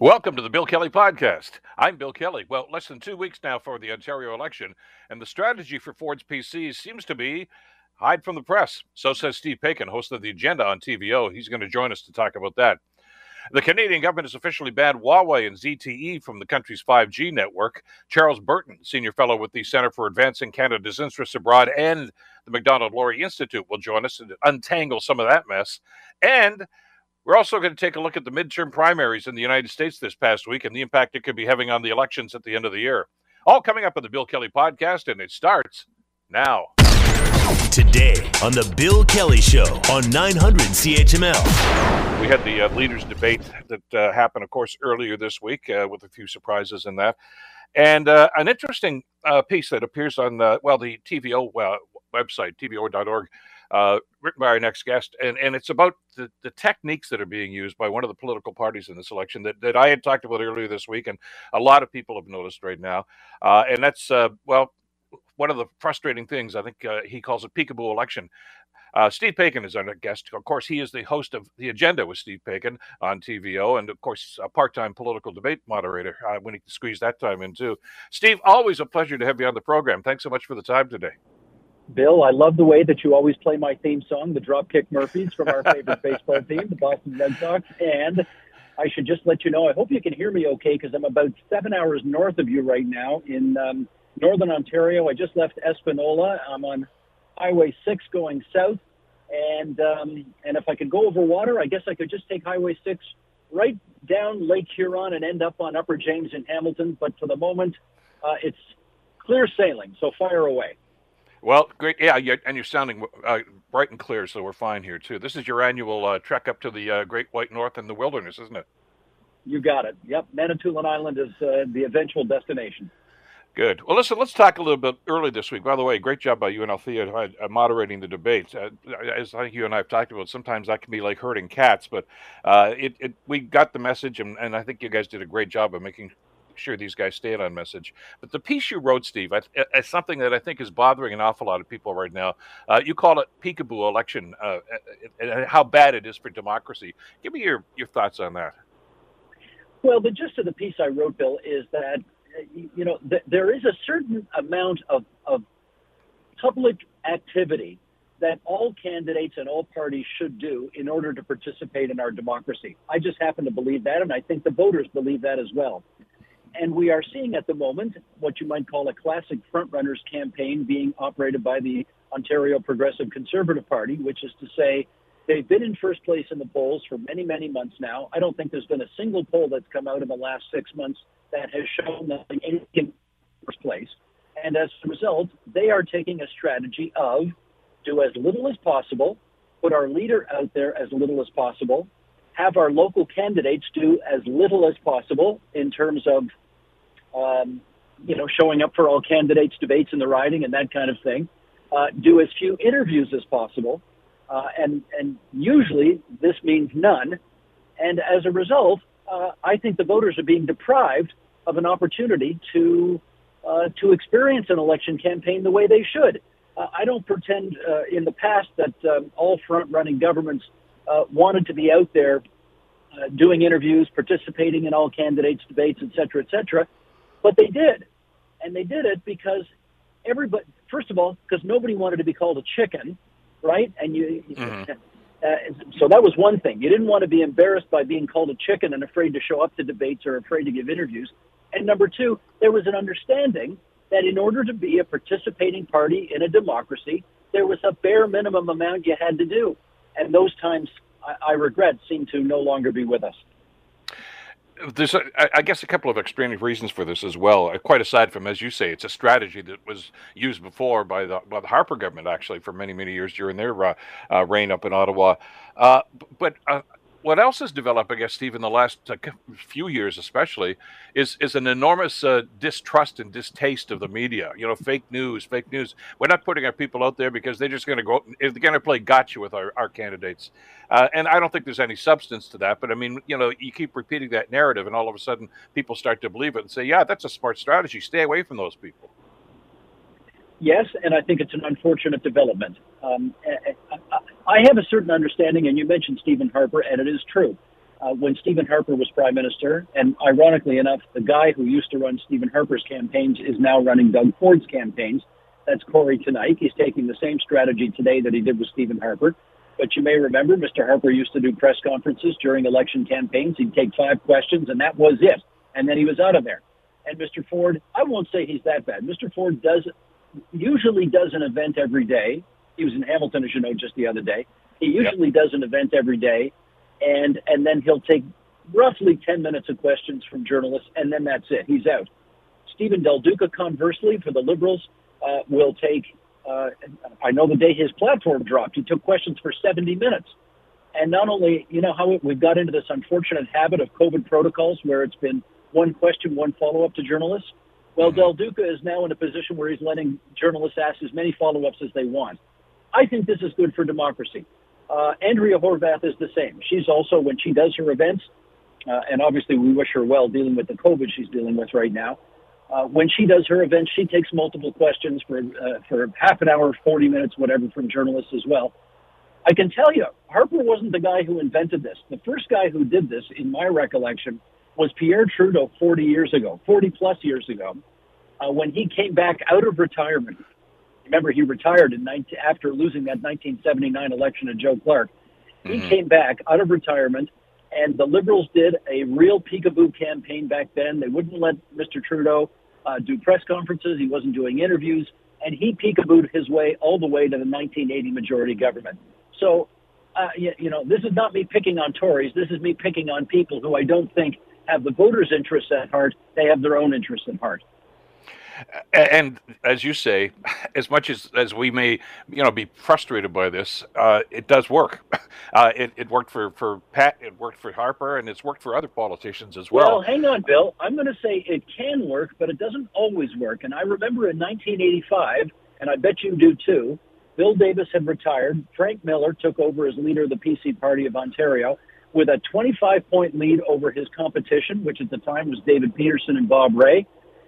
Welcome to the Bill Kelly Podcast. I'm Bill Kelly. Well, less than two weeks now for the Ontario election, and the strategy for Ford's PCs seems to be hide from the press. So says Steve Paikin, host of The Agenda on TVO. He's going to join us to talk about that. The Canadian government has officially banned Huawei and ZTE from the country's 5G network. Charles Burton, senior fellow with the Center for Advancing Canada's Interests Abroad and the Macdonald-Laurier Institute, will join us to untangle some of that mess. And we're also going to take a look at the midterm primaries in the United States this past week and the impact it could be having on the elections at the end of the year. All coming up on the Bill Kelly podcast, and it starts now. Today on the Bill Kelly Show on 900 CHML. We had the uh, leaders' debate that uh, happened, of course, earlier this week uh, with a few surprises in that. And uh, an interesting uh, piece that appears on, the, well, the TVO uh, website, tvo.org, uh, written by our next guest, and, and it's about the, the techniques that are being used by one of the political parties in this election that, that I had talked about earlier this week, and a lot of people have noticed right now. Uh, and that's, uh, well, one of the frustrating things. I think uh, he calls it peekaboo election. Uh, Steve Paikin is our guest. Of course, he is the host of The Agenda with Steve Paikin on TVO, and of course, a part time political debate moderator uh, when he can squeeze that time in, too. Steve, always a pleasure to have you on the program. Thanks so much for the time today. Bill, I love the way that you always play my theme song, the Dropkick Murphys from our favorite baseball team, the Boston Red Sox. And I should just let you know, I hope you can hear me okay because I'm about seven hours north of you right now in um, northern Ontario. I just left Espanola. I'm on Highway 6 going south. And, um, and if I could go over water, I guess I could just take Highway 6 right down Lake Huron and end up on Upper James in Hamilton. But for the moment, uh, it's clear sailing. So fire away. Well, great. Yeah, you're, and you're sounding uh, bright and clear, so we're fine here too. This is your annual uh, trek up to the uh, Great White North and the wilderness, isn't it? You got it. Yep, Manitoulin Island is uh, the eventual destination. Good. Well, listen, let's talk a little bit early this week. By the way, great job by you and Althea uh, moderating the debates. Uh, as I think you and I have talked about, sometimes that can be like herding cats, but it, it, we got the message, and, and I think you guys did a great job of making sure these guys stayed on message. But the piece you wrote, Steve, is something that I think is bothering an awful lot of people right now. Uh, you call it peekaboo election, uh, and how bad it is for democracy. Give me your, your thoughts on that. Well, the gist of the piece I wrote, Bill, is that you know th- there is a certain amount of, of public activity that all candidates and all parties should do in order to participate in our democracy. I just happen to believe that, and I think the voters believe that as well. And we are seeing at the moment what you might call a classic frontrunners campaign being operated by the Ontario Progressive Conservative Party, which is to say they've been in first place in the polls for many, many months now. I don't think there's been a single poll that's come out in the last six months that has shown that in first place. And as a result, they are taking a strategy of do as little as possible, put our leader out there as little as possible, have our local candidates do as little as possible in terms of um, you know, showing up for all candidates' debates in the riding and that kind of thing. Uh, do as few interviews as possible, uh, and and usually this means none. And as a result, uh, I think the voters are being deprived of an opportunity to uh, to experience an election campaign the way they should. Uh, I don't pretend uh, in the past that um, all front-running governments wanted to be out there doing interviews, participating in all candidates' debates, et cetera, et cetera. But they did. And they did it because everybody, first of all, because nobody wanted to be called a chicken, right? And you, mm-hmm. uh, so that was one thing. You didn't want to be embarrassed by being called a chicken and afraid to show up to debates or afraid to give interviews. And number two, there was an understanding that in order to be a participating party in a democracy, there was a bare minimum amount you had to do. And those times, I, I regret, seem to no longer be with us there's, I guess, a couple of extreme reasons for this as well. Uh, quite aside from, as you say, it's a strategy that was used before by the, by the Harper government, actually, for many, many years during their uh, uh, reign up in Ottawa. Uh, but uh, what else has developed, I guess, Steve, in the last uh, few years, especially, is is an enormous uh, distrust and distaste of the media. You know, fake news, fake news. We're not putting our people out there because they're just going to go. They're going to play gotcha with our, our candidates, uh, and I don't think there's any substance to that. But I mean, you know, you keep repeating that narrative, and all of a sudden, people start to believe it and say, "Yeah, that's a smart strategy. Stay away from those people." Yes, and I think it's an unfortunate development. Um, I have a certain understanding, and you mentioned Stephen Harper, and it is true. uh, when Stephen Harper was prime minister. And ironically enough, the guy who used to run Stephen Harper's campaigns is now running Doug Ford's campaigns. That's Kory Teneycke. He's taking the same strategy today that he did with Stephen Harper. But you may remember Mr. Harper used to do press conferences during election campaigns. He'd take five questions, and that was it. And then he was out of there. And Mr. Ford, I won't say he's that bad. Mr. Ford does usually does an event every day. He was in Hamilton, as you know, just the other day. He usually yep. does an event every day, and and then he'll take roughly ten minutes of questions from journalists, and then that's it. He's out. Stephen Del Duca, conversely, for the Liberals, uh, will take. Uh, I know the day his platform dropped, he took questions for 70 minutes. And not only, you know, how we've got into this unfortunate habit of COVID protocols where it's been one question, one follow up to journalists. Well, mm-hmm. Del Duca is now in a position where he's letting journalists ask as many follow ups as they want. I think this is good for democracy. Uh, Andrea Horwath is the same. She's also, when she does her events, uh, and obviously we wish her well dealing with the COVID she's dealing with right now. Uh, when she does her events, she takes multiple questions for uh, for half an hour, 40 minutes, whatever, from journalists as well. I can tell you, Harper wasn't the guy who invented this. The first guy who did this, in my recollection, was Pierre Trudeau 40 years ago, 40 plus years ago, uh, when he came back out of retirement. Remember, he retired in 19, after losing that 1979 election to Joe Clark. He mm-hmm. came back out of retirement, and the Liberals did a real peekaboo campaign back then. They wouldn't let Mr. Trudeau uh, do press conferences. He wasn't doing interviews, and he peekabooed his way all the way to the 1980 majority government. So, uh, you, you know, this is not me picking on Tories. This is me picking on people who I don't think have the voters' interests at heart. They have their own interests at heart. And as you say, as much as, as we may, you know, be frustrated by this, uh, it does work. Uh, it, it worked for, for Pat, it worked for Harper, and it's worked for other politicians as well. Well, hang on, Bill. I'm going to say it can work, but it doesn't always work. And I remember in 1985, and I bet you do too, Bill Davis had retired. Frank Miller took over as leader of the PC Party of Ontario with a 25 point lead over his competition, which at the time was David Peterson and Bob Rae.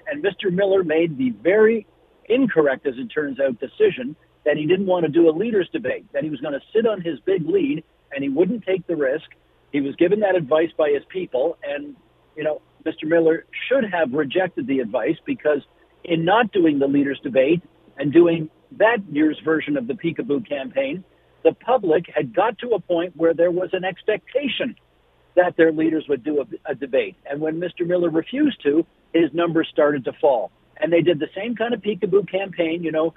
And Mr. Miller made the very incorrect, as it turns out, decision that he didn't want to do a leaders debate, that he was going to sit on his big lead and he wouldn't take the risk. He was given that advice by his people. And, you know, Mr. Miller should have rejected the advice because in not doing the leaders debate and doing that year's version of the Peekaboo campaign, the public had got to a point where there was an expectation that their leaders would do a, a debate. And when Mr. Miller refused to, his numbers started to fall. And they did the same kind of peekaboo campaign. You know,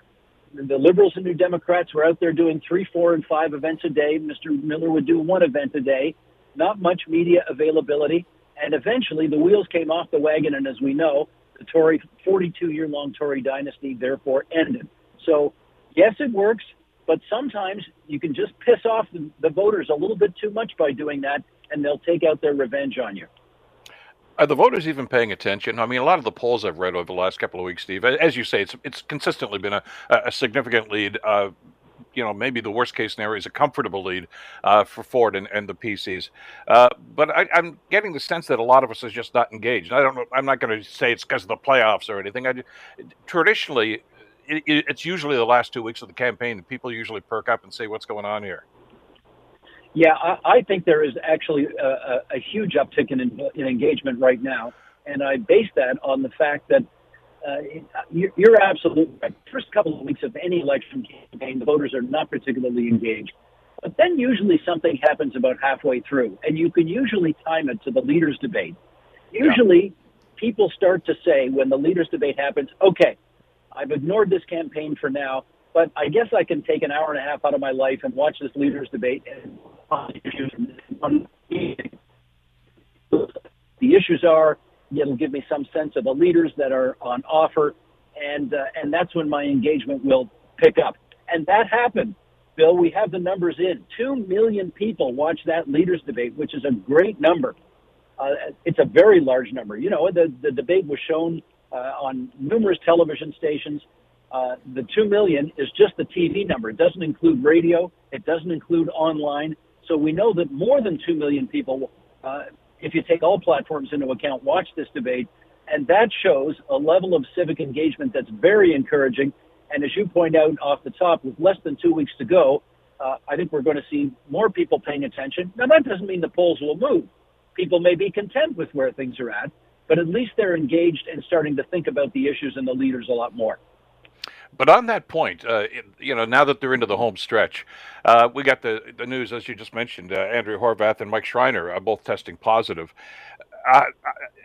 the liberals and New Democrats were out there doing three, four, and five events a day. Mr. Miller would do one event a day, not much media availability. And eventually the wheels came off the wagon. And as we know, the Tory, 42 year long Tory dynasty therefore ended. So, yes, it works, but sometimes you can just piss off the, voters a little bit too much by doing that, and they'll take out their revenge on you. Are the voters even paying attention? I mean, a lot of the polls I've read over the last couple of weeks, Steve, as you say, it's it's consistently been a, a significant lead. Uh, you know, maybe the worst case scenario is a comfortable lead uh, for Ford and, and the PCs. Uh, but I, am getting the sense that a lot of us are just not engaged. I don't know. I'm not going to say it's because of the playoffs or anything. I, traditionally, it, it's usually the last two weeks of the campaign that people usually perk up and say, "What's going on here?" Yeah, I, I think there is actually a, a, a huge uptick in, in engagement right now, and I base that on the fact that uh, you're absolutely right. First couple of weeks of any election campaign, the voters are not particularly engaged. But then usually something happens about halfway through, and you can usually time it to the leaders' debate. Usually, yeah. people start to say when the leaders' debate happens, okay, I've ignored this campaign for now, but I guess I can take an hour and a half out of my life and watch this leaders' debate and the issues are. It'll give me some sense of the leaders that are on offer, and uh, and that's when my engagement will pick up. And that happened, Bill. We have the numbers in. Two million people watched that leaders debate, which is a great number. Uh, it's a very large number. You know, the the debate was shown uh, on numerous television stations. Uh, the two million is just the TV number. It doesn't include radio. It doesn't include online. So we know that more than 2 million people, uh, if you take all platforms into account, watch this debate. And that shows a level of civic engagement that's very encouraging. And as you point out off the top, with less than two weeks to go, uh, I think we're going to see more people paying attention. Now, that doesn't mean the polls will move. people may be content with where things are at, but at least they're engaged and starting to think about the issues and the leaders a lot more. But on that point, uh, you know, now that they're into the home stretch, uh, we got the the news as you just mentioned. Uh, Andrea Horwath and Mike Schreiner are both testing positive. Uh,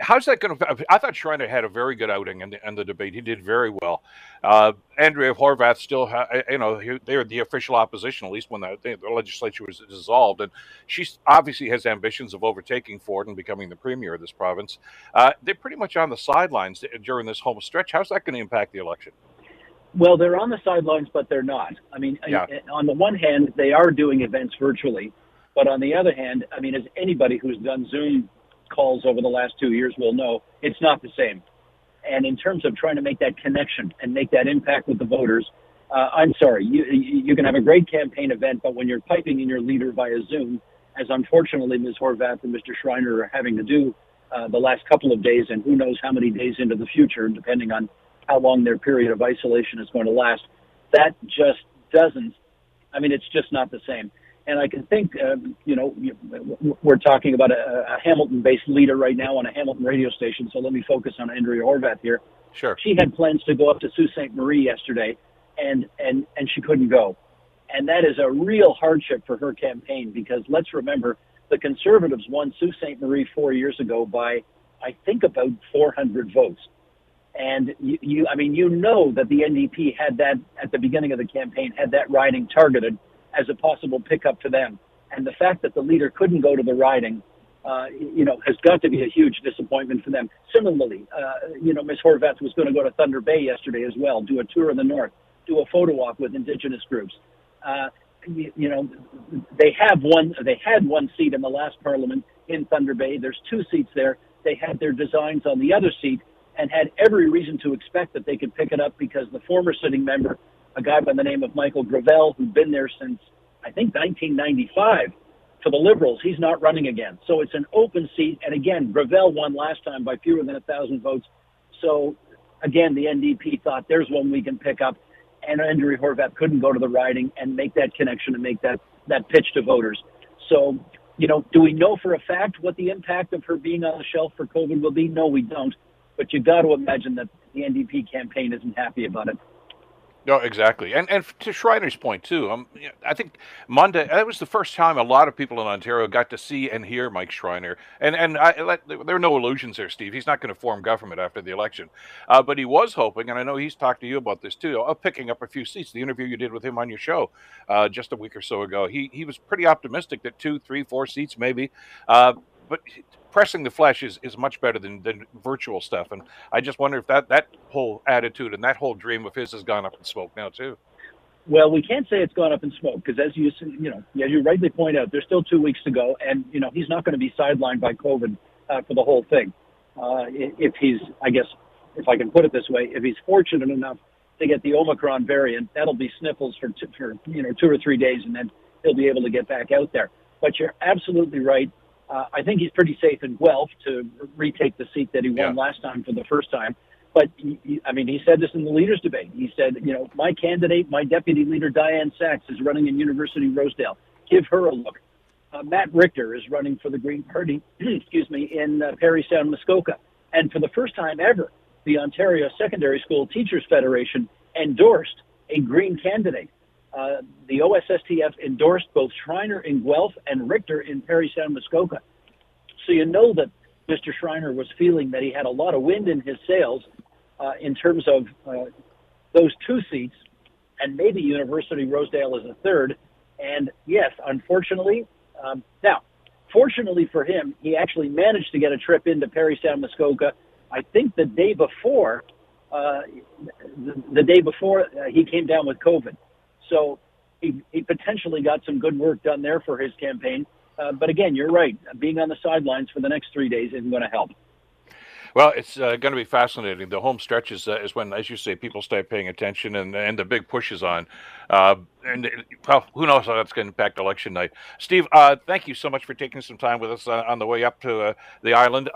how's that going to? I thought Schreiner had a very good outing in the, in the debate. He did very well. Uh, Andrea Horwath still, ha, you know, they're the official opposition, at least when the, the, legislature was dissolved, and she obviously has ambitions of overtaking Ford and becoming the premier of this province. Uh, they're pretty much on the sidelines during this home stretch. How's that going to impact the election? Well, they're on the sidelines, but they're not. I mean, yeah. on the one hand, they are doing events virtually, but on the other hand, I mean, as anybody who's done Zoom calls over the last two years will know, it's not the same. And in terms of trying to make that connection and make that impact with the voters, uh, I'm sorry, you, you can have a great campaign event, but when you're piping in your leader via Zoom, as unfortunately Ms. Horwath and Mr. Schreiner are having to do uh, the last couple of days, and who knows how many days into the future, depending on how long their period of isolation is going to last. That just doesn't. I mean, it's just not the same. And I can think, um, you know, we're talking about a, a Hamilton-based leader right now on a Hamilton radio station. So let me focus on Andrea Horwath here. Sure. She had plans to go up to Sault Ste. Marie yesterday, and and and she couldn't go, and that is a real hardship for her campaign because let's remember the Conservatives won Sault Ste. Marie four years ago by I think about 400 votes. And you, you, I mean, you know that the NDP had that at the beginning of the campaign, had that riding targeted as a possible pickup for them. And the fact that the leader couldn't go to the riding, uh, you know, has got to be a huge disappointment for them. Similarly, uh, you know, Ms. Horwath was going to go to Thunder Bay yesterday as well, do a tour in the north, do a photo walk with Indigenous groups. Uh, you, you know, they have one, they had one seat in the last parliament in Thunder Bay. There's two seats there. They had their designs on the other seat and had every reason to expect that they could pick it up because the former sitting member, a guy by the name of Michael Gravelle, who'd been there since I think 1995 for the Liberals, he's not running again. So it's an open seat. And again, Gravelle won last time by fewer than a thousand votes. So again, the NDP thought there's one we can pick up. And Andrea Horwath couldn't go to the riding and make that connection and make that, that pitch to voters. So, you know, do we know for a fact what the impact of her being on the shelf for COVID will be? No, we don't. But you got to imagine that the NDP campaign isn't happy about it. No, exactly, and and to Schreiner's point too. Um, I think Monday that was the first time a lot of people in Ontario got to see and hear Mike Schreiner. And and I, there are no illusions there, Steve. He's not going to form government after the election, uh, but he was hoping, and I know he's talked to you about this too, of picking up a few seats. The interview you did with him on your show uh, just a week or so ago, he he was pretty optimistic that two, three, four seats maybe. Uh, but pressing the flesh is, is much better than, than virtual stuff. And I just wonder if that, that whole attitude and that whole dream of his has gone up in smoke now too. Well, we can't say it's gone up in smoke because, as you you know, as you rightly point out, there's still two weeks to go, and you know he's not going to be sidelined by COVID uh, for the whole thing. Uh, if he's, I guess, if I can put it this way, if he's fortunate enough to get the Omicron variant, that'll be sniffles for for you know two or three days, and then he'll be able to get back out there. But you're absolutely right. Uh, I think he's pretty safe in Guelph to retake the seat that he won yeah. last time for the first time. But he, he, I mean, he said this in the leaders' debate. He said, you know, my candidate, my deputy leader, Dianne Saxe, is running in University Rosedale. Give her a look. Uh, Matt Richter is running for the Green Party, excuse me, in uh, Parry Sound, Muskoka. And for the first time ever, the Ontario Secondary School Teachers Federation endorsed a Green candidate. Uh, the OSSTF endorsed both Schreiner in Guelph and Richter in Parry Sound, Muskoka. So you know that Mr. Schreiner was feeling that he had a lot of wind in his sails uh, in terms of uh, those two seats, and maybe University Rosedale is a third. And yes, unfortunately, um, now, fortunately for him, he actually managed to get a trip into Parry Sound, Muskoka. I think the day before, uh, the, the day before uh, he came down with COVID. So he, he potentially got some good work done there for his campaign. Uh, but again, you're right. Being on the sidelines for the next three days isn't going to help. Well, it's uh, going to be fascinating. The home stretch is, uh, is when, as you say, people start paying attention and, and the big push is on. Uh, and well, who knows how that's going to impact election night. Steve, uh, thank you so much for taking some time with us uh, on the way up to uh, the island.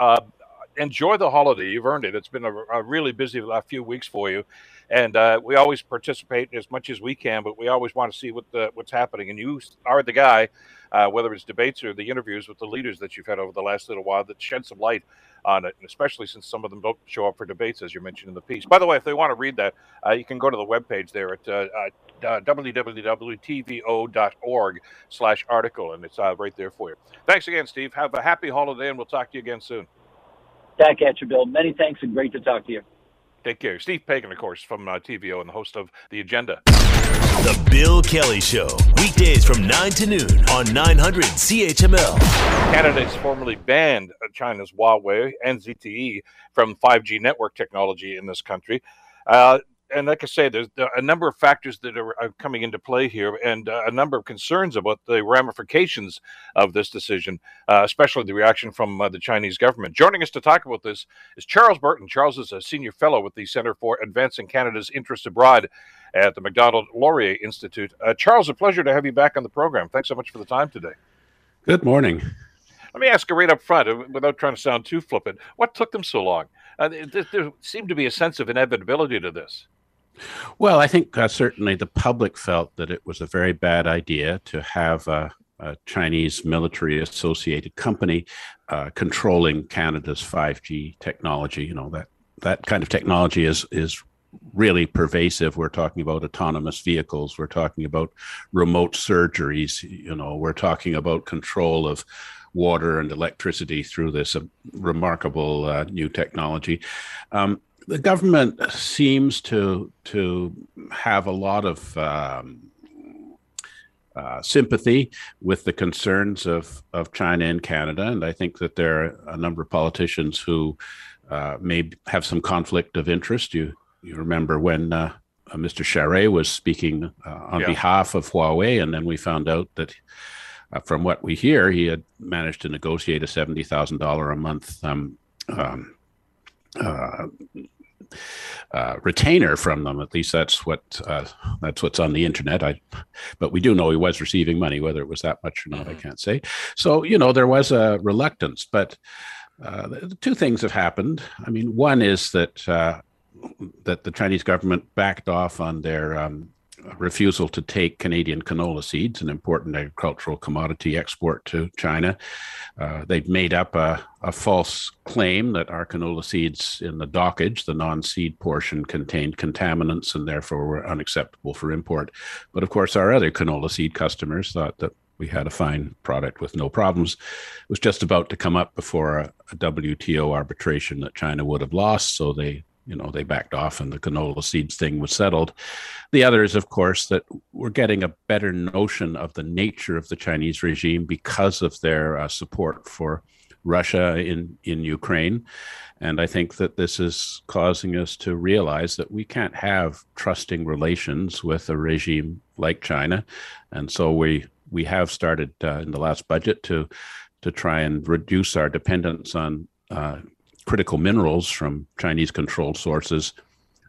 enjoy the holiday. You've earned it. It's been a, a really busy few weeks for you and uh, we always participate as much as we can, but we always want to see what the, what's happening. And you are the guy, uh, whether it's debates or the interviews with the leaders that you've had over the last little while, that shed some light on it, and especially since some of them don't show up for debates, as you mentioned in the piece. By the way, if they want to read that, uh, you can go to the webpage there at uh, uh, www.tvo.org slash article, and it's uh, right there for you. Thanks again, Steve. Have a happy holiday, and we'll talk to you again soon. Back at you, Bill. Many thanks, and great to talk to you. Take care. Steve Paikin, of course, from uh, TVO and the host of The Agenda. The Bill Kelly Show, weekdays from 9 to noon on 900 CHML. Canada has formally banned uh, China's Huawei and ZTE from 5G network technology in this country. Uh, and like I say, there's a number of factors that are, are coming into play here, and uh, a number of concerns about the ramifications of this decision, uh, especially the reaction from uh, the Chinese government. Joining us to talk about this is Charles Burton. Charles is a senior fellow with the Center for Advancing Canada's Interests Abroad at the Macdonald Laurier Institute. Uh, Charles, a pleasure to have you back on the program. Thanks so much for the time today. Good morning. Let me ask you right up front, uh, without trying to sound too flippant, what took them so long? Uh, there, there seemed to be a sense of inevitability to this. Well, I think uh, certainly the public felt that it was a very bad idea to have a, a Chinese military associated company uh, controlling Canada's 5G technology. You know that that kind of technology is is really pervasive. We're talking about autonomous vehicles. We're talking about remote surgeries. You know, we're talking about control of water and electricity through this uh, remarkable uh, new technology. Um, the government seems to to have a lot of um, uh, sympathy with the concerns of of China and Canada, and I think that there are a number of politicians who uh, may have some conflict of interest. You you remember when uh, uh Mr. Charest was speaking uh, on yeah. behalf of Huawei, and then we found out that. Uh, from what we hear, he had managed to negotiate a seventy thousand dollar a month um, um, uh, uh, retainer from them. At least that's what uh, that's what's on the internet. I, but we do know he was receiving money. Whether it was that much or not, mm-hmm. I can't say. So you know there was a reluctance, but uh, the two things have happened. I mean, one is that uh, that the Chinese government backed off on their um, refusal to take Canadian canola seeds, an important agricultural commodity export to China. Uh, they've made up a, a, false claim that our canola seeds in the dockage, the non seed portion, contained contaminants and therefore were unacceptable for import. But of course, our other canola seed customers thought that we had a fine product with no problems. It was just about to come up before a, a WTO arbitration that China would have lost, so they you know they backed off and the canola seeds thing was settled. The other is of course that we're getting a better notion of the nature of the chinese regime because of their uh, support for russia in in ukraine. And i think that this is causing us to realize that we can't have trusting relations with a regime like china. And so we we have started uh, in the last budget to to try and reduce our dependence on uh, critical minerals from Chinese controlled sources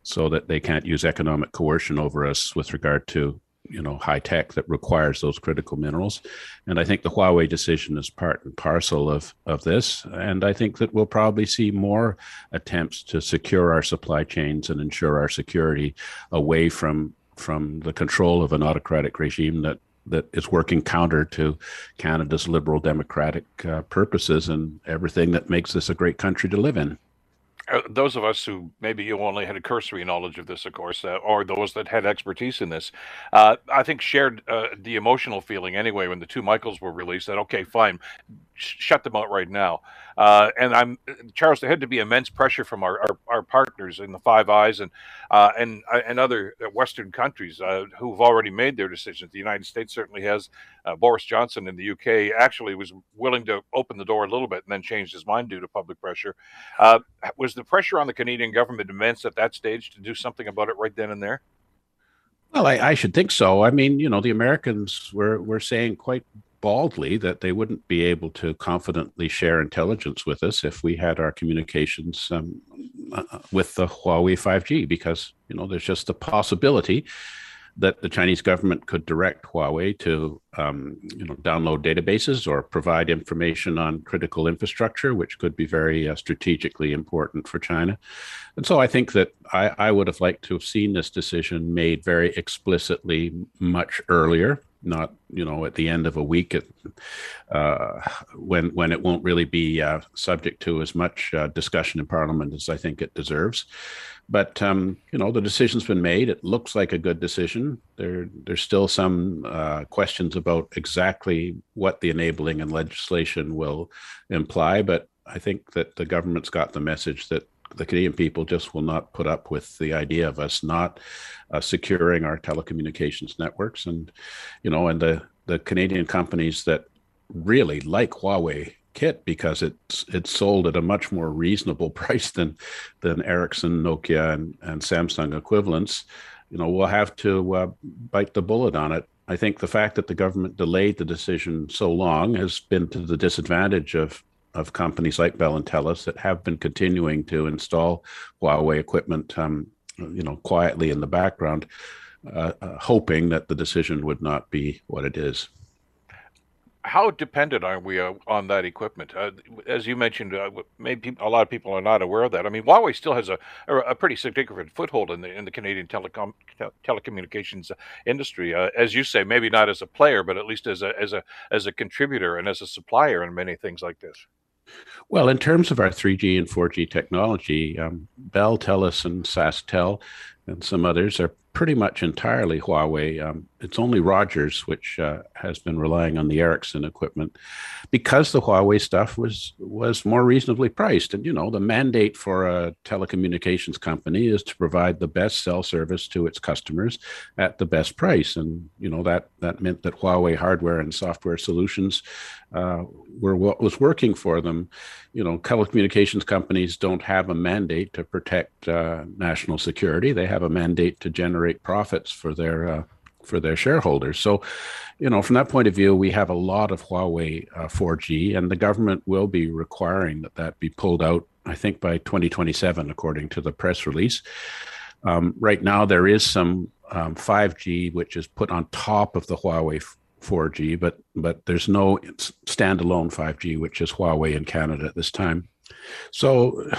so that they can't use economic coercion over us with regard to you know high tech that requires those critical minerals. And i think the huawei decision is part and parcel of of this. And i think that we'll probably see more attempts to secure our supply chains and ensure our security away from from the control of an autocratic regime that that is working counter to Canada's liberal democratic uh, purposes and everything that makes this a great country to live in. Uh, those of us who maybe you only had a cursory knowledge of this, of course, uh, or those that had expertise in this, uh, I think shared uh, the emotional feeling anyway when the two Michaels were released that, okay, fine, shut them out right now. Uh, and I'm Charles. There had to be immense pressure from our, our, our partners in the Five Eyes and uh, and uh, and other Western countries uh, who've already made their decisions. The United States certainly has. Uh, Boris Johnson in the UK actually was willing to open the door a little bit and then changed his mind due to public pressure. Was the pressure on the Canadian government immense at that stage to do something about it right then and there? Well, I, I, should think so. I mean, you know, the Americans were were saying quite baldly that they wouldn't be able to confidently share intelligence with us if we had our communications um, uh, with the Huawei 5G because you know there's just the possibility that the Chinese government could direct Huawei to um, you know, download databases or provide information on critical infrastructure, which could be very uh, strategically important for China. And so I think that I, I, would have liked to have seen this decision made very explicitly much earlier not you know at the end of a week at, uh, when when it won't really be uh, subject to as much uh, discussion in Parliament as I think it deserves. But um, you know the decision's been made. It looks like a good decision. There there's still some uh, questions about exactly what the enabling and legislation will imply, but I think that the government's got the message that the Canadian people just will not put up with the idea of us not uh, securing our telecommunications networks, and you know, and the the Canadian companies that really like Huawei kit because it's it's sold at a much more reasonable price than than Ericsson, Nokia, and, and Samsung equivalents. You know, we'll have to uh, bite the bullet on it. I think the fact that the government delayed the decision so long has been to the disadvantage of of companies like Bell and Telus that have been continuing to install Huawei equipment, um, you know, quietly in the background, uh, uh, hoping that the decision would not be what it is. How dependent are we uh, on that equipment? Uh, as you mentioned, uh, maybe a lot of people are not aware of that. I mean, Huawei still has a, a pretty significant foothold in the in the Canadian telecom telecommunications industry. Uh, as you say, maybe not as a player, but at least as a as a as a contributor and as a supplier in many things like this. Well, in terms of our 3G and 4G technology, um, Bell, Telus, and SaskTel, and some others are pretty much entirely Huawei. Um, it's only Rogers which uh, has been relying on the Ericsson equipment because the Huawei stuff was was more reasonably priced. And you know, the mandate for a telecommunications company is to provide the best cell service to its customers at the best price. And you know that that meant that Huawei hardware and software solutions uh, were what was working for them. You know, telecommunications companies don't have a mandate to protect uh, national security; they have a mandate to generate profits for their uh, for their shareholders. So, you know, from that point of view, we have a lot of Huawei uh, 4G, and the government will be requiring that that be pulled out. I think by 2027, according to the press release. Um, right now, there is some um, 5G which is put on top of the Huawei 4G, but but there's no standalone 5G which is Huawei in Canada at this time. So,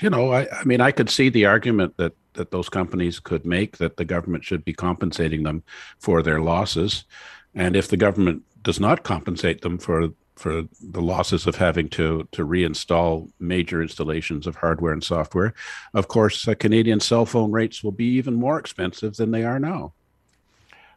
you know, I, I mean, I could see the argument that that those companies could make that the government should be compensating them for their losses, and if the government does not compensate them for for the losses of having to to reinstall major installations of hardware and software, of course, uh, Canadian cell phone rates will be even more expensive than they are now.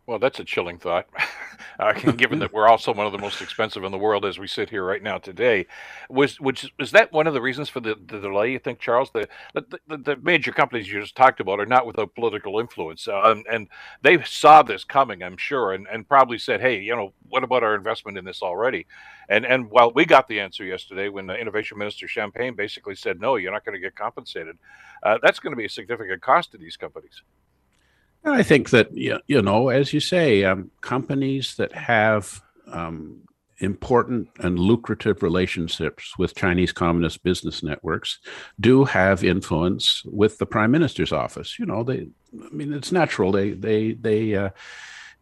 Well, that's a chilling thought. uh, given that we're also one of the most expensive in the world as we sit here right now today, was which is that one of the reasons for the, the delay? You think, Charles? The, the, the major companies you just talked about are not without political influence, and, and they saw this coming, I'm sure, and, and probably said, "Hey, you know, what about our investment in this already?" And and while we got the answer yesterday when the Innovation Minister Champagne basically said, "No, you're not going to get compensated," uh, that's going to be a significant cost to these companies. I think that you know, as you say, um, companies that have um, important and lucrative relationships with Chinese Communist business networks do have influence with the Prime Minister's office. You know, they, I mean, it's natural. They, they, they. Uh,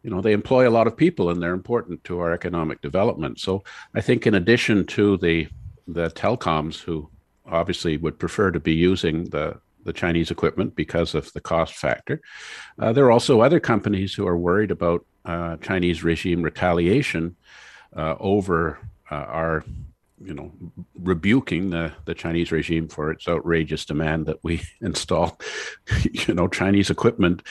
you know they employ a lot of people and they're important to our economic development so i think in addition to the the telecoms who obviously would prefer to be using the the Chinese equipment because of the cost factor. Uh, there are also other companies who are worried about uh, Chinese regime retaliation uh, over uh, our, you know, rebuking the, the Chinese regime for its outrageous demand that we install, you know, Chinese equipment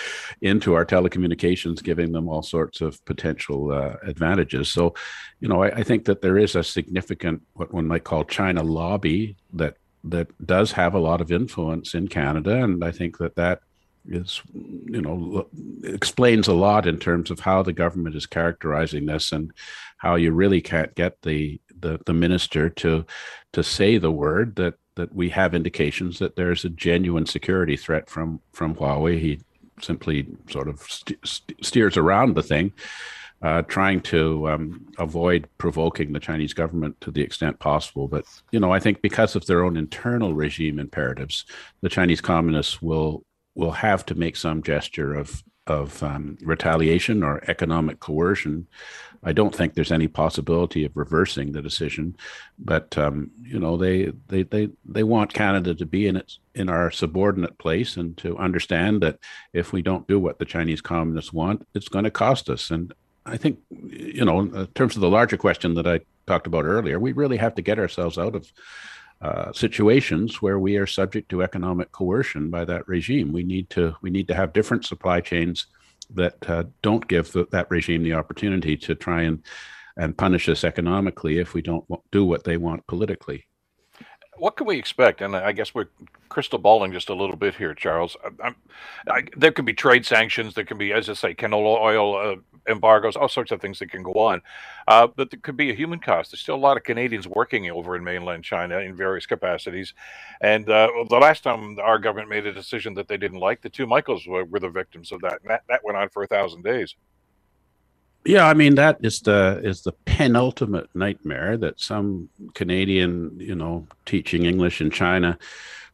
into our telecommunications, giving them all sorts of potential uh, advantages. So, you know, I, I think that there is a significant, what one might call China lobby that that does have a lot of influence in Canada, and I think that that is, you know, explains a lot in terms of how the government is characterizing this and how you really can't get the the, the minister to to say the word that that we have indications that there's a genuine security threat from from Huawei. He simply sort of st- steers around the thing uh, trying to um, avoid provoking the Chinese government to the extent possible. But you know, I think because of their own internal regime imperatives, the Chinese communists will will have to make some gesture of of um, retaliation or economic coercion, I don't think there's any possibility of reversing the decision. But um, you know, they, they they they want Canada to be in its in our subordinate place and to understand that if we don't do what the Chinese communists want, it's going to cost us. And I think, you know, in terms of the larger question that I talked about earlier, we really have to get ourselves out of uh, situations where we are subject to economic coercion by that regime. We need to we need to have different supply chains that uh, don't give the, that regime the opportunity to try and and punish us economically if we don't do what they want politically what can we expect? And I guess we're crystal balling just a little bit here, Charles. I, I, there can be trade sanctions. There can be, as I say, canola oil uh, embargoes, all sorts of things that can go on. Uh, but there could be a human cost. There's still a lot of Canadians working over in mainland China in various capacities. And uh, the last time our government made a decision that they didn't like, the two Michaels were, were the victims of that. And that, that went on for a thousand days. Yeah, I mean that is the is the penultimate nightmare that some Canadian, you know, teaching English in China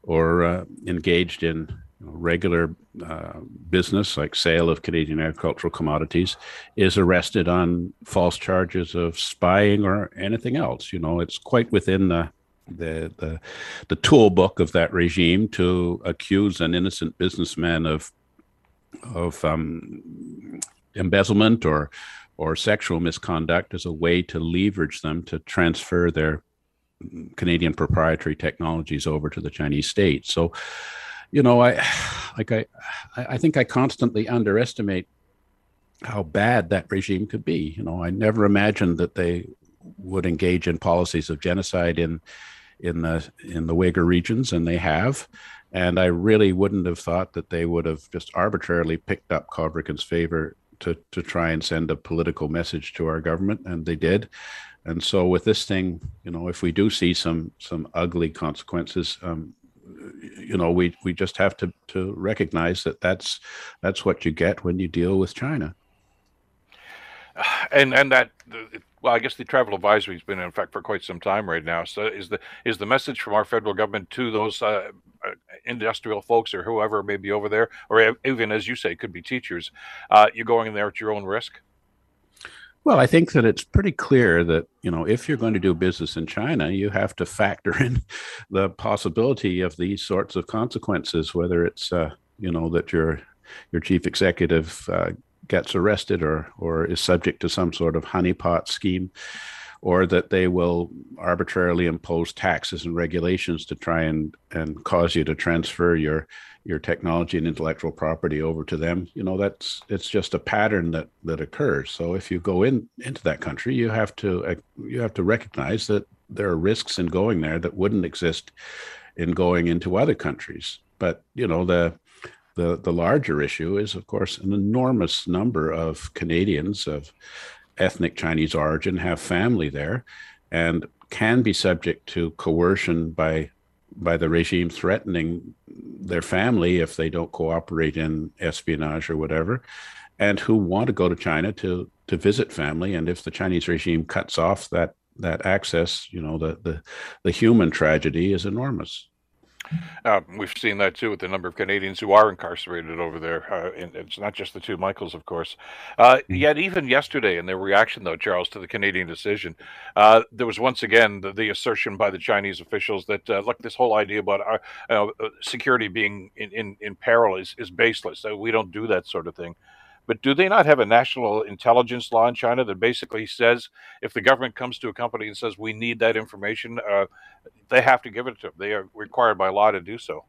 or uh, engaged in regular uh, business like sale of Canadian agricultural commodities is arrested on false charges of spying or anything else. You know, it's quite within the the the, the tool book of that regime to accuse an innocent businessman of of um, embezzlement or or sexual misconduct as a way to leverage them to transfer their Canadian proprietary technologies over to the Chinese state. So, you know, I like I I think I constantly underestimate how bad that regime could be. You know, I never imagined that they would engage in policies of genocide in in the in the Uyghur regions, and they have. And I really wouldn't have thought that they would have just arbitrarily picked up Kovrig and Spavor to to try and send a political message to our government, and they did. And so with this thing, you know, if we do see some some ugly consequences, um, you know, we we just have to to recognize that that's that's what you get when you deal with China. And and that well, I guess the travel advisory has been in effect for quite some time right now. So is the is the message from our federal government to those uh, uh, industrial folks or whoever may be over there, or even as you say, could be teachers, uh, you're going in there at your own risk? Well, I think that it's pretty clear that you know if you're going to do business in China, you have to factor in the possibility of these sorts of consequences, whether it's uh, you know that your your chief executive uh, gets arrested or or is subject to some sort of honeypot scheme or that they will arbitrarily impose taxes and regulations to try and and cause you to transfer your your technology and intellectual property over to them you know that's it's just a pattern that that occurs. So if you go in into that country you have to uh, you have to recognize that there are risks in going there that wouldn't exist in going into other countries. But you know the the the larger issue is, of course, an enormous number of Canadians of ethnic Chinese origin have family there, and can be subject to coercion by by the regime threatening their family if they don't cooperate in espionage or whatever, and who want to go to China to to visit family. And if the Chinese regime cuts off that that access, you know, the the, the human tragedy is enormous. Uh, we've seen that too with the number of Canadians who are incarcerated over there. Uh, and it's not just the two Michaels, of course. Uh, mm-hmm. yet, even yesterday, in their reaction, though, Charles, to the Canadian decision, uh, there was once again the, the, assertion by the Chinese officials that, uh, look, this whole idea about our, uh, security being in, in, in peril is, is baseless. we don't do that sort of thing. But do they not have a national intelligence law in China that basically says if the government comes to a company and says we need that information, uh, they have to give it to them? They are required by law to do so.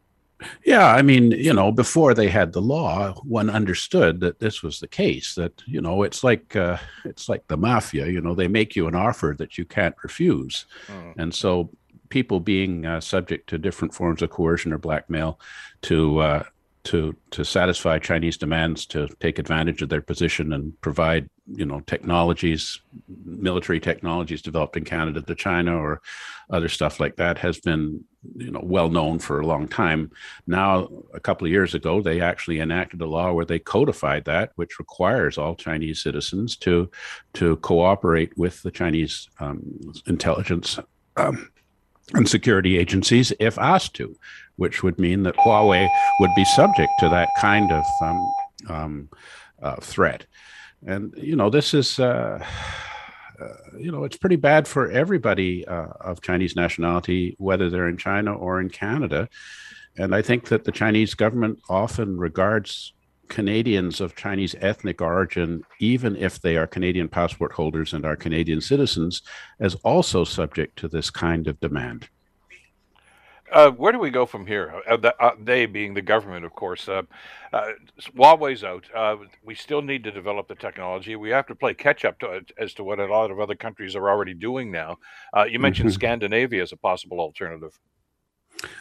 Yeah, I mean, you know, before they had the law, one understood that this was the case. That you know, it's like uh, it's like the mafia. You know, they make you an offer that you can't refuse, mm. and so people being uh, subject to different forms of coercion or blackmail to uh, to to satisfy Chinese demands to take advantage of their position and provide you know technologies, military technologies developed in Canada to China or other stuff like that has been you know well known for a long time. Now, a couple of years ago, they actually enacted a law where they codified that, which requires all Chinese citizens to to cooperate with the Chinese um, intelligence. Um, and security agencies if asked to which would mean that Huawei would be subject to that kind of um, um, uh, threat. And, you know, this is, uh, uh, you know, it's pretty bad for everybody uh, of Chinese nationality, whether they're in China or in Canada. And I think that the Chinese government often regards Canadians of Chinese ethnic origin, even if they are Canadian passport holders and are Canadian citizens, as also subject to this kind of demand. Uh, where do we go from here? Uh, the, uh, they being the government, of course. Uh, uh, Huawei's out. Uh, we still need to develop the technology. We have to play catch up to as to what a lot of other countries are already doing now. you mentioned mm-hmm. Scandinavia as a possible alternative.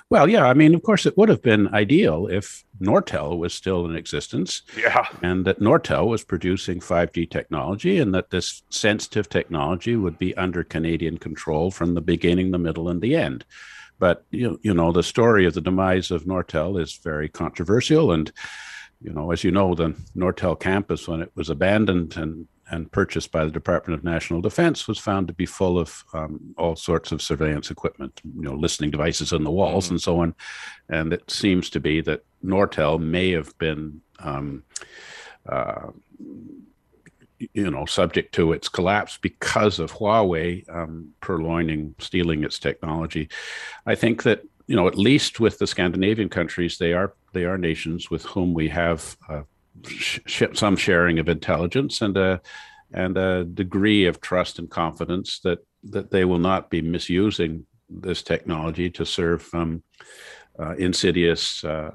Well, yeah, I mean, of course, it would have been ideal if Nortel was still in existence. Yeah. And that Nortel was producing 5G technology and that this sensitive technology would be under Canadian control from the beginning, the middle, and the end. But, you, you know, the story of the demise of Nortel is very controversial. And, you know, as you know, the Nortel campus, when it was abandoned and and purchased by the Department of National Defense was found to be full of um, all sorts of surveillance equipment, you know, listening devices in the walls mm-hmm. and so on. And it seems to be that Nortel may have been, um, uh, you know, subject to its collapse because of Huawei um, purloining, stealing its technology. I think that you know, at least with the Scandinavian countries, they are they are nations with whom we have uh, sh- some sharing of intelligence and a and a degree of trust and confidence that that they will not be misusing this technology to serve um, uh, insidious uh,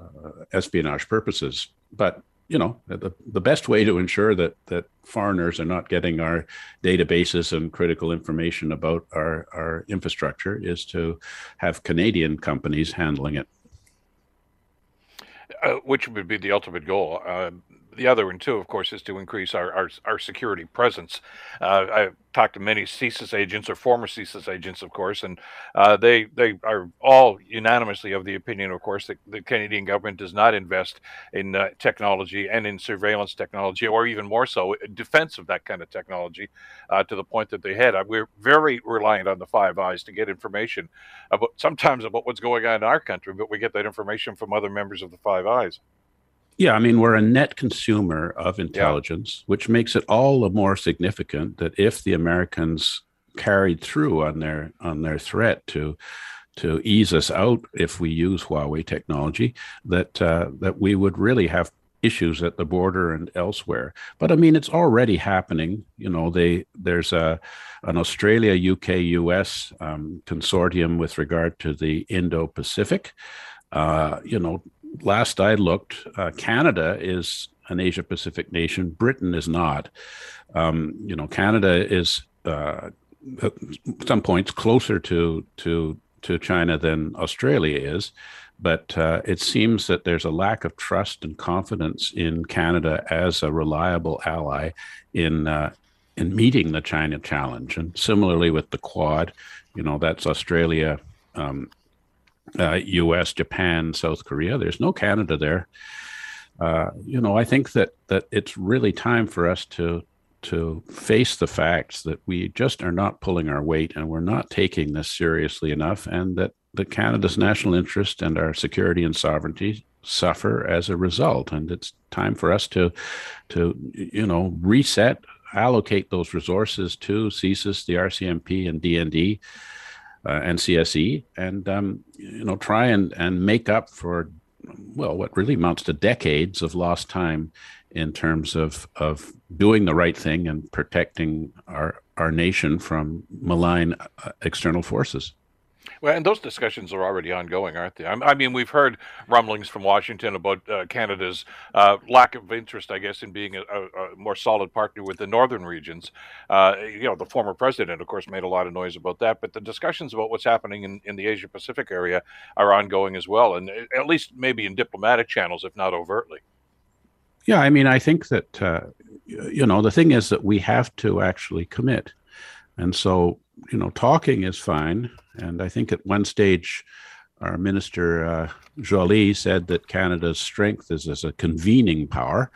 espionage purposes. But you know, the, the best way to ensure that that foreigners are not getting our databases and critical information about our, our infrastructure is to have Canadian companies handling it. Uh, which would be the ultimate goal. Uh, the other one too, of course, is to increase our our, our security presence. Uh, I talked to many CSIS agents or former CSIS agents, of course, and uh, they they are all unanimously of the opinion, of course, that the Canadian government does not invest in uh, technology and in surveillance technology, or even more so, defense of that kind of technology, uh, to the point that they had. Uh, we're very reliant on the Five Eyes to get information about sometimes about what's going on in our country, but we get that information from other members of the Five Eyes. Yeah, I mean, we're a net consumer of intelligence, yeah. which makes it all the more significant that if the Americans carried through on their on their threat to to ease us out if we use Huawei technology, that uh, that we would really have issues at the border and elsewhere. But I mean, it's already happening. You know, they there's a an Australia, UK, US um, consortium with regard to the Indo-Pacific. Uh, you know, last I looked, uh, Canada is an Asia Pacific nation. Britain is not. Um, you know, Canada is uh, at some points closer to to to China than Australia is, but uh, it seems that there's a lack of trust and confidence in Canada as a reliable ally in uh, in meeting the China challenge. And similarly with the Quad, you know, that's Australia, um, uh, U.S., Japan, South Korea. There's no Canada there. Uh, you know, I think that that it's really time for us to to face the facts that we just are not pulling our weight and we're not taking this seriously enough, and that the Canada's national interest and our security and sovereignty suffer as a result. And it's time for us to to you know reset, allocate those resources to CSIS, the RCMP, and DND uh, NCSE, and um, you know try and and make up for well what really amounts to decades of lost time in terms of of doing the right thing and protecting our our nation from malign uh, external forces. Well, and those discussions are already ongoing, aren't they? I mean, we've heard rumblings from Washington about uh, Canada's uh, lack of interest, I guess, in being a, a, more solid partner with the northern regions. Uh, you know, the former president, of course, made a lot of noise about that. But the discussions about what's happening in, in the Asia Pacific area are ongoing as well, and uh, at least maybe in diplomatic channels, if not overtly. Yeah, I mean, I think that uh, you know the thing is that we have to actually commit, and so you know, talking is fine. And I think at one stage, our minister uh, Joly said that Canada's strength is as a convening power,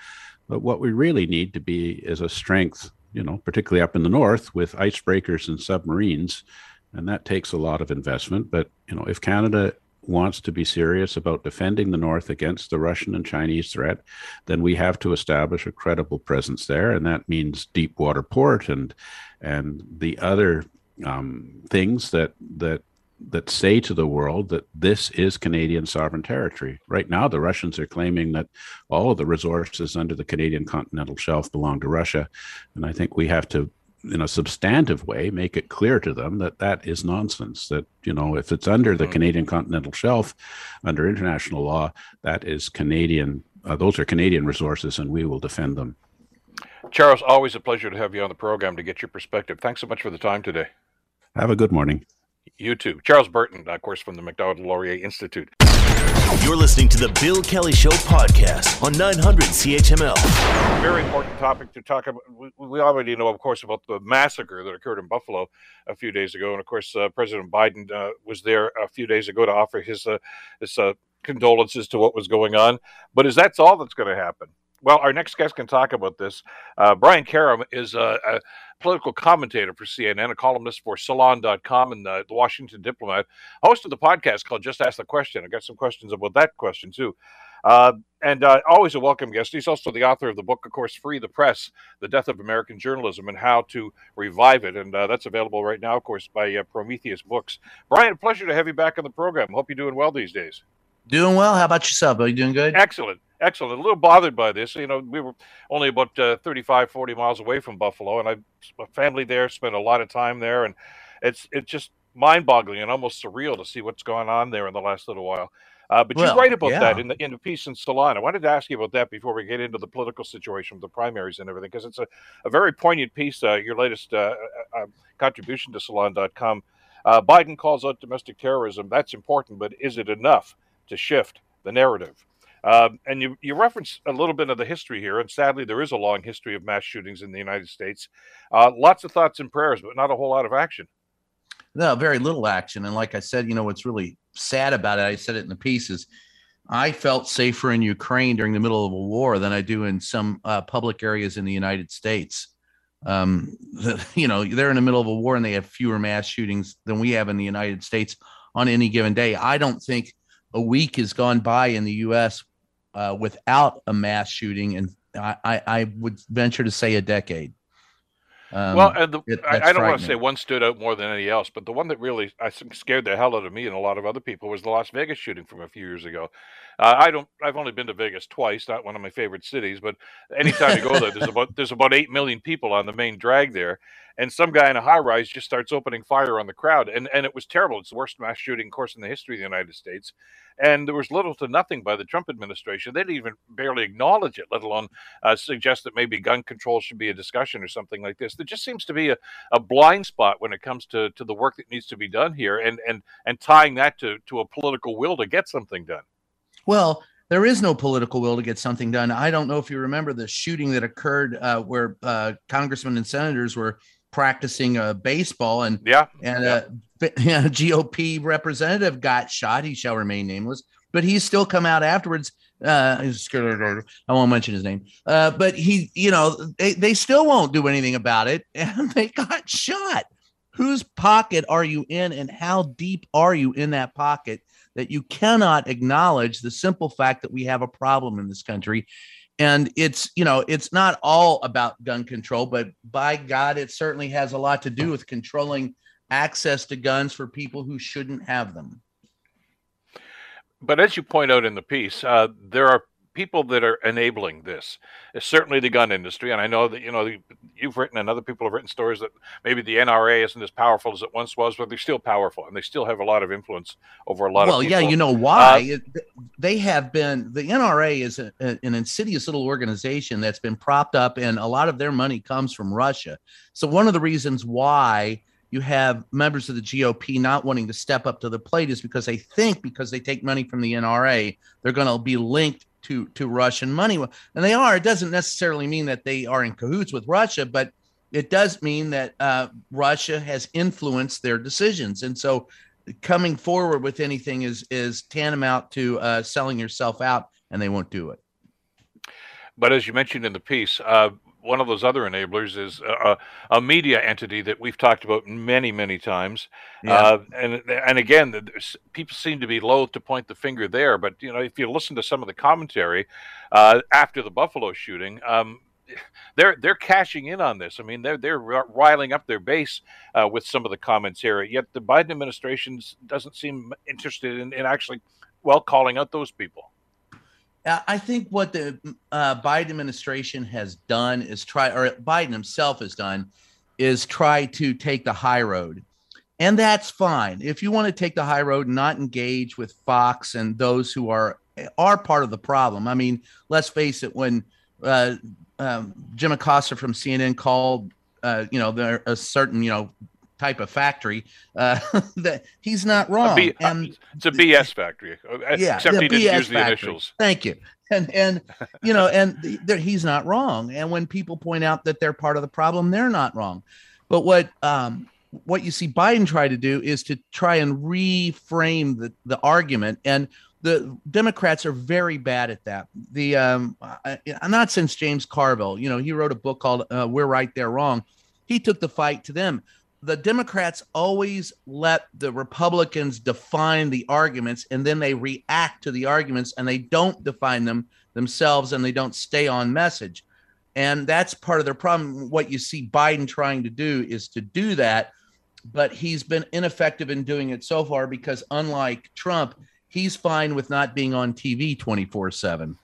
but what we really need to be is a strength, you know, particularly up in the north with icebreakers and submarines, and that takes a lot of investment. But you know, if Canada wants to be serious about defending the North against the Russian and Chinese threat, then we have to establish a credible presence there, and that means deep water port and and the other um, things that that that say to the world that this is Canadian sovereign territory. Right now, the Russians are claiming that all of the resources under the Canadian continental shelf belong to Russia, and I think we have to in a substantive way make it clear to them that that is nonsense that you know if it's under the mm-hmm. canadian continental shelf under international law that is canadian uh, those are canadian resources and we will defend them charles always a pleasure to have you on the program to get your perspective thanks so much for the time today have a good morning you too charles burton of course from the macdonald laurier institute you're listening to the Bill Kelly Show podcast on 900 CHML. Very important topic to talk about. We already know, of course, about the massacre that occurred in Buffalo a few days ago, and of course, uh, President Biden uh, was there a few days ago to offer his uh, his uh, condolences to what was going on. But is that all that's going to happen? Well, our next guest can talk about this. Uh, Brian Karem is a, a, political commentator for CNN, a columnist for Salon.com, and the, the Washington Diplomat, host of the podcast called Just Ask the Question. I got some questions about that question, too. Uh, and uh, always a welcome guest. He's also the author of the book, of course, Free the Press The Death of American Journalism and How to Revive It. And uh, that's available right now, of course, by uh, Prometheus Books. Brian, pleasure to have you back on the program. Hope you're doing well these days. Doing well. How about yourself? Are you doing good? Excellent. Excellent. A little bothered by this. You know, we were only about uh, 35, 40 miles away from Buffalo, and I, my family there spent a lot of time there, and it's it's just mind-boggling and almost surreal to see what's gone on there in the last little while. Uh, but well, you write about yeah. that in the in the piece in Salon. I wanted to ask you about that before we get into the political situation with the primaries and everything, because it's a, a very poignant piece. Uh, your latest uh, uh, uh contribution to Salon.com. Uh, Biden calls out domestic terrorism. That's important, but is it enough to shift the narrative? Um, and you, you reference a little bit of the history here, and sadly, there is a long history of mass shootings in the United States. Uh, lots of thoughts and prayers, but not a whole lot of action. No, very little action. And like I said, you know, what's really sad about it, I said it in the pieces. I felt safer in Ukraine during the middle of a war than I do in some uh, public areas in the United States. Um, the, you know, they're in the middle of a war and they have fewer mass shootings than we have in the United States on any given day. I don't think a week has gone by in the U.S uh, without a mass shooting, and I, I would venture to say a decade. Um, well, and the, it, I, I, don't want to say one stood out more than any else, but the one that really I think scared the hell out of me and a lot of other people was the Las Vegas shooting from a few years ago. Uh, I don't. I've only been to Vegas twice, not one of my favorite cities, but anytime you go there, there's about there's about eight million people on the main drag there, and some guy in a high rise just starts opening fire on the crowd, and and it was terrible. It's the worst mass shooting, course, in the history of the United States, and there was little to nothing by the Trump administration. They didn't even barely acknowledge it, let alone uh, suggest that maybe gun control should be a discussion or something like this. There just seems to be a, a blind spot when it comes to to the work that needs to be done here, and and and tying that to to a political will to get something done. Well, there is no political will to get something done. I don't know if you remember the shooting that occurred uh, where uh, congressmen and senators were practicing uh, baseball and yeah and yeah. Uh, a GOP representative got shot. He shall remain nameless, but he's still come out afterwards. Uh, I won't mention his name, uh, but he, you know, they, they still won't do anything about it, and they got shot. Whose pocket are you in, and how deep are you in that pocket that you cannot acknowledge the simple fact that we have a problem in this country? and it's you know it's not all about gun control but by god it certainly has a lot to do with controlling access to guns for people who shouldn't have them but as you point out in the piece uh, there are people that are enabling this is certainly the gun industry and i know that you know you've written and other people have written stories that maybe the nra isn't as powerful as it once was but they're still powerful and they still have a lot of influence over a lot well, of well yeah you know why? Uh, they have been the nra is a, a, an insidious little organization that's been propped up and a lot of their money comes from russia. So one of the reasons why you have members of the GOP not wanting to step up to the plate is because they think because they take money from the NRA, they're going to be linked to to Russian money. And they are. It doesn't necessarily mean that they are in cahoots with Russia, but it does mean that uh, Russia has influenced their decisions. And so, coming forward with anything is is tantamount to uh, selling yourself out, and they won't do it. But as you mentioned in the piece, uh, one of those other enablers is a, a, media entity that we've talked about many, many times. Yeah. Uh, and and again, people seem to be loath to point the finger there. But you know, if you listen to some of the commentary uh, after the Buffalo shooting, um, they're they're cashing in on this. I mean, they're they're riling up their base uh, with some of the comments here. Yet the Biden administration doesn't seem interested in, in actually well calling out those people. I think what the uh, Biden administration has done is try, or Biden himself has done, is try to take the high road. And that's fine. If you want to take the high road and not engage with Fox and those who are are part of the problem. I mean, let's face it, when uh, um, Jim Acosta from CNN called, uh, you know, there a certain, you know, type of factory, uh, that he's not wrong. B, and it's a BS factory. Uh, yeah, except he didn't BS use the factory. initials. Thank you. And and you know, and he's not wrong. And when people point out that they're part of the problem, they're not wrong. But what um, what you see Biden try to do is to try and reframe the, the argument. And the Democrats are very bad at that. The um, not since James Carville, you know, he wrote a book called uh, "We're Right, They're Wrong." He took the fight to them the Democrats always let the Republicans define the arguments and then they react to the arguments and they don't define them themselves and they don't stay on message. And that's part of their problem. What you see Biden trying to do is to do that, but he's been ineffective in doing it so far because, unlike Trump, he's fine with not being on TV 24 7.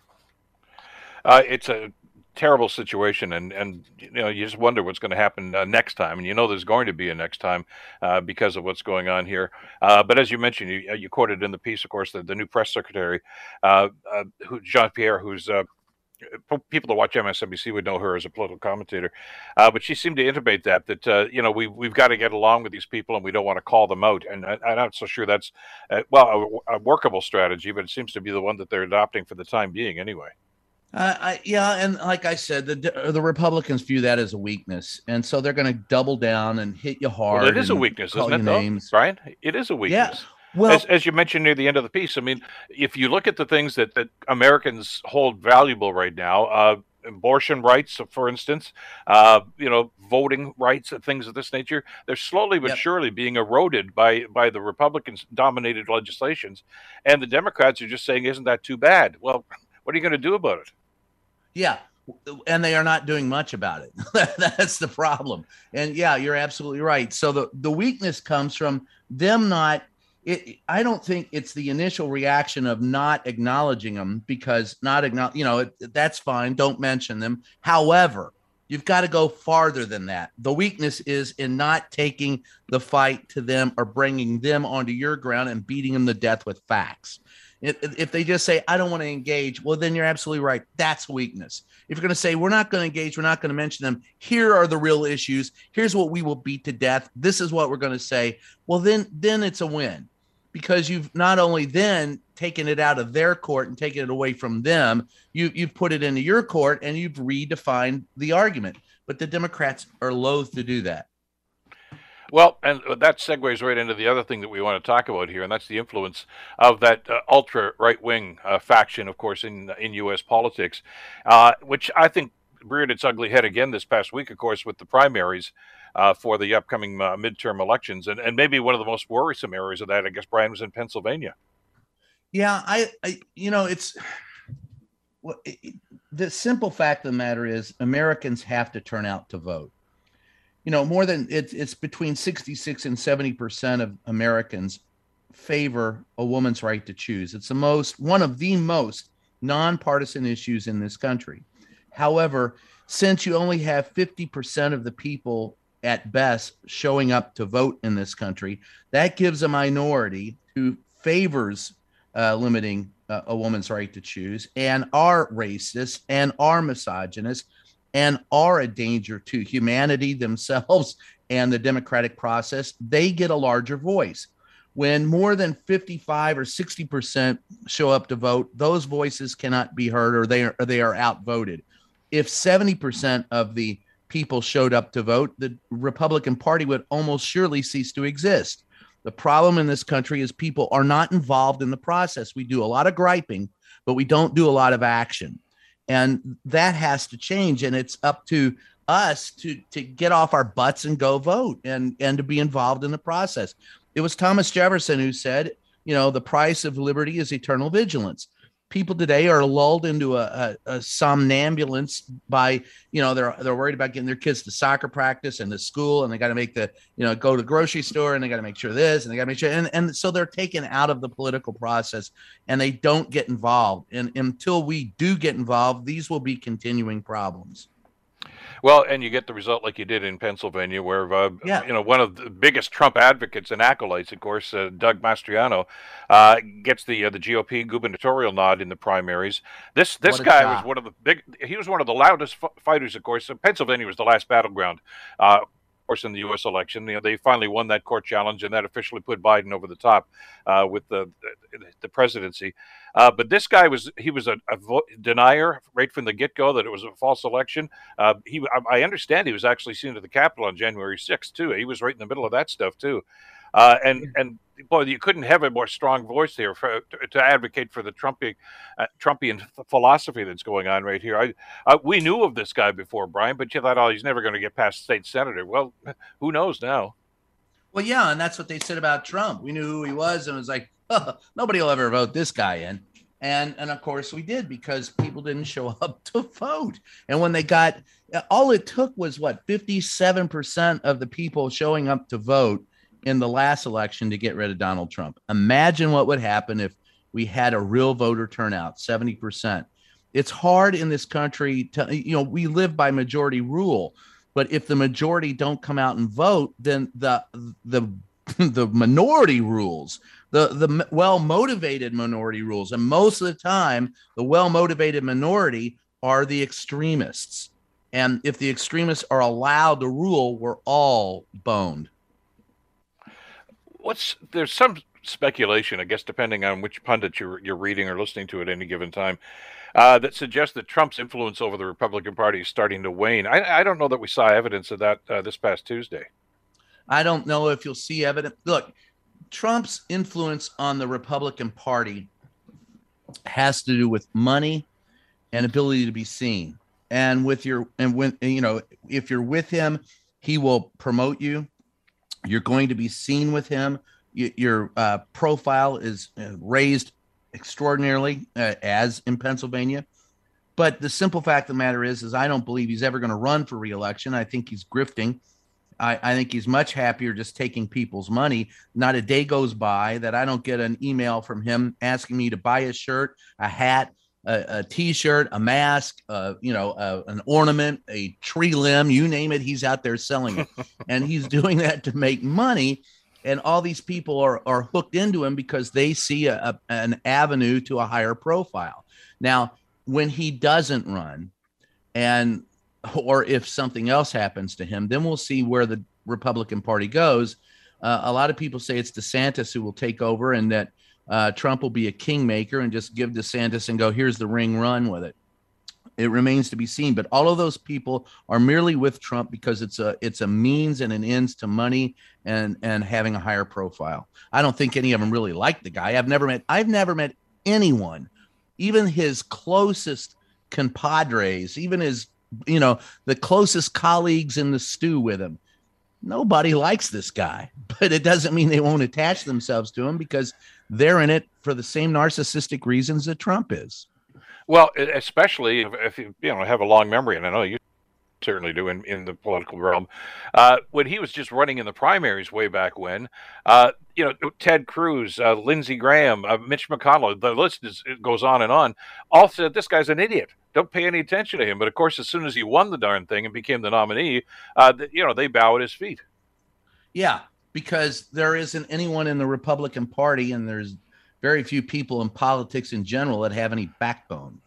Uh, it's a terrible situation, and and you know you just wonder what's going to happen uh, next time, and you know there's going to be a next time uh, because of what's going on here. Uh, but as you mentioned, you, uh, you quoted in the piece, of course, the, the new press secretary, uh, uh, who Jean Pierre, who's people that watch MSNBC would know her as a political commentator, uh, but she seemed to intimate that that uh, you know we we've got to get along with these people and we don't want to call them out. And I, am not so sure that's uh, well a, a, workable strategy, but it seems to be the one that they're adopting for the time being anyway. Uh, I, yeah, and like I said, the the Republicans view that as a weakness, and so they're going to double down and hit you hard. Well, it is a weakness, isn't it? Names. Though, Brian, it is a weakness. Yeah. Well, as, as, you mentioned near the end of the piece, I mean, if you look at the things that, that Americans hold valuable right now, uh, abortion rights, for instance, uh, you know, voting rights and things of this nature, they're slowly but yep. surely being eroded by by the Republicans dominated legislations, and the Democrats are just saying, "Isn't that too bad?" Well, what are you going to do about it? Yeah. And they are not doing much about it. That's the problem. And yeah, you're absolutely right. So the, the weakness comes from them not it, I don't think it's the initial reaction of not acknowledging them because not acknowledge, you know, it, that's fine. Don't mention them. However, you've got to go farther than that. The weakness is in not taking the fight to them or bringing them onto your ground and beating them to death with facts. If they just say, I don't want to engage, well, then you're absolutely right. That's weakness. If you're going to say, we're not going to engage, we're not going to mention them, here are the real issues. Here's what we will beat to death. This is what we're going to say. Well, then, then it's a win because you've not only then taken it out of their court and taken it away from them, you, you've put it into your court and you've redefined the argument. But the Democrats are loath to do that. Well, and that segues right into the other thing that we want to talk about here, and that's the influence of that uh, ultra right wing uh, faction, of course, in in U.S. politics, uh, which I think reared its ugly head again this past week, of course, with the primaries. Uh, for the upcoming uh, midterm elections, and, and maybe one of the most worrisome areas of that, I guess, Brian was in Pennsylvania. Yeah, I, I you know, it's well, it, the simple fact of the matter is Americans have to turn out to vote you know, more than it's it's between 66 and 70 percent of Americans favor a woman's right to choose. It's the most one of the most nonpartisan issues in this country. However, since you only have 50% of the people at best showing up to vote in this country, that gives a minority who favors uh, limiting uh, a woman's right to choose and are racist and are misogynist and are a danger to humanity themselves and the democratic process, they get a larger voice. When more than 55 or 60% show up to vote, those voices cannot be heard or they are, or they are outvoted. If 70% of the people showed up to vote, the Republican Party would almost surely cease to exist. The problem in this country is people are not involved in the process. We do a lot of griping, but we don't do a lot of action. And that has to change. And it's up to us to to get off our butts and go vote and and to be involved in the process. It was Thomas Jefferson who said, you know, the price of liberty is eternal vigilance people today are lulled into a, a, a, somnambulance by you know they're they're worried about getting their kids to soccer practice and to school and they got to make the you know go to grocery store and they got to make sure this and they got to make sure and, and so they're taken out of the political process and they don't get involved. And until we do get involved these will be continuing problems well, and you get the result like you did in Pennsylvania, where uh, yeah. you know one of the biggest Trump advocates and acolytes, of course, uh, Doug Mastriano, uh, gets the uh, the GOP gubernatorial nod in the primaries. This this guy job. was one of the big. He was one of the loudest f- fighters, of course. Pennsylvania was the last battleground uh, course, in the U.S. election. You know, they finally won that court challenge, and that officially put Biden over the top uh, with the the presidency. Uh, but this guy was he was a, a denier right from the get go that it was a false election. Uh, he I understand he was actually seen at the Capitol on January 6th too. He was right in the middle of that stuff too. Uh, and and boy, you couldn't have a more strong voice here for, to, to advocate for the Trumpian, uh, Trumpian philosophy that's going on right here. I, uh, we knew of this guy before, Brian, but you thought, oh, he's never going to get past state senator. Well, who knows now? Well, yeah, and that's what they said about Trump. We knew who he was, and it was like, oh, nobody will ever vote this guy in. And and of course we did because people didn't show up to vote. And when they got all it took was what 57% of the people showing up to vote in the last election to get rid of Donald Trump. Imagine what would happen if we had a real voter turnout, 70%. It's hard in this country to, you know, we live by majority rule, but if the majority don't come out and vote, then the, the, the minority rules, the, the well motivated minority rules. And most of the time, the well motivated minority are the extremists. And if the extremists are allowed to rule, we're all boned what's there's some speculation, I guess, depending on which pundit you're you're reading or listening to at any given time, uh, that suggests that Trump's influence over the Republican Party is starting to wane. I, I don't know that we saw evidence of that uh, this past Tuesday. I don't know if you'll see evidence. Look, Trump's influence on the Republican Party has to do with money and ability to be seen. And with your and when you know if you're with him, he will promote you you're going to be seen with him. your uh, profile is uh, raised extraordinarily, uh, as in Pennsylvania. But the simple fact of the matter is, is I don't believe he's ever going to run for reelection. I think he's grifting. I, I, think he's much happier just taking people's money. Not a day goes by that I don't get an email from him asking me to buy a shirt, a hat, a a t-shirt, a mask, uh, you know, uh, an ornament, a tree limb, you name it, he's out there selling it, and he's doing that to make money. And all these people are are hooked into him because they see a, a an avenue to a higher profile. Now, when he doesn't run, and or if something else happens to him, then we'll see where the Republican Party goes. Uh, a lot of people say it's DeSantis who will take over, and that uh, Trump will be a kingmaker and just give DeSantis and go, here's the ring, run with it. It remains to be seen, but all of those people are merely with Trump because it's a it's a means and an ends to money and and having a higher profile. I don't think any of them really like the guy. I've never met I've never met anyone, even his closest compadres, even his you know the closest colleagues in the stew with him nobody likes this guy, but it doesn't mean they won't attach themselves to him because they're in it for the same narcissistic reasons that Trump is. Well, especially if, if you you know have a long memory, and I know you certainly do in, in the political realm. Uh, when he was just running in the primaries way back when, uh, you know, Ted Cruz, uh, Lindsey Graham, uh, Mitch McConnell, the list is, goes on and on, all said this guy's an idiot. Don't pay any attention to him. But of course, as soon as he won the darn thing and became the nominee, uh, you know, they bow at his feet. Yeah, because there isn't anyone in the Republican Party, and there's very few people in politics in general that have any backbone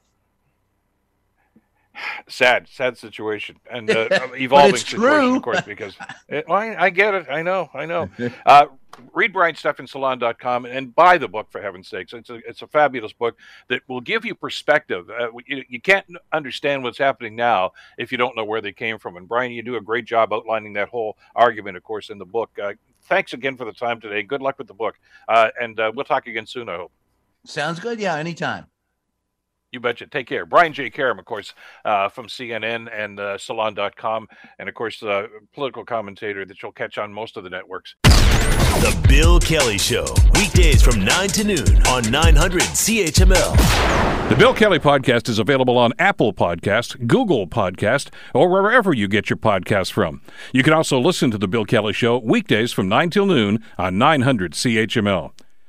sad, sad situation and uh, evolving situation, of course, because it, well, I, I, get it. I know, I know. Uh, read BrianSteffensalon.com and buy the book for heaven's sakes. It's a, it's a fabulous book that will give you perspective. Uh, you, you, can't understand what's happening now if you don't know where they came from. And Brian, you do a great job outlining that whole argument, of course, in the book. Uh, thanks again for the time today. Good luck with the book. Uh, and uh, we'll talk again soon, I hope. Sounds good. Yeah, anytime. You betcha. Take care. Brian J. Karem, of course, uh, from CNN and uh, Salon.com, and of course, uh, political commentator that you'll catch on most of the networks. The Bill Kelly Show, weekdays from 9 to noon on 900 CHML. The Bill Kelly Podcast is available on Apple Podcast, Google Podcast, or wherever you get your podcasts from. You can also listen to The Bill Kelly Show weekdays from 9 till noon on 900 CHML.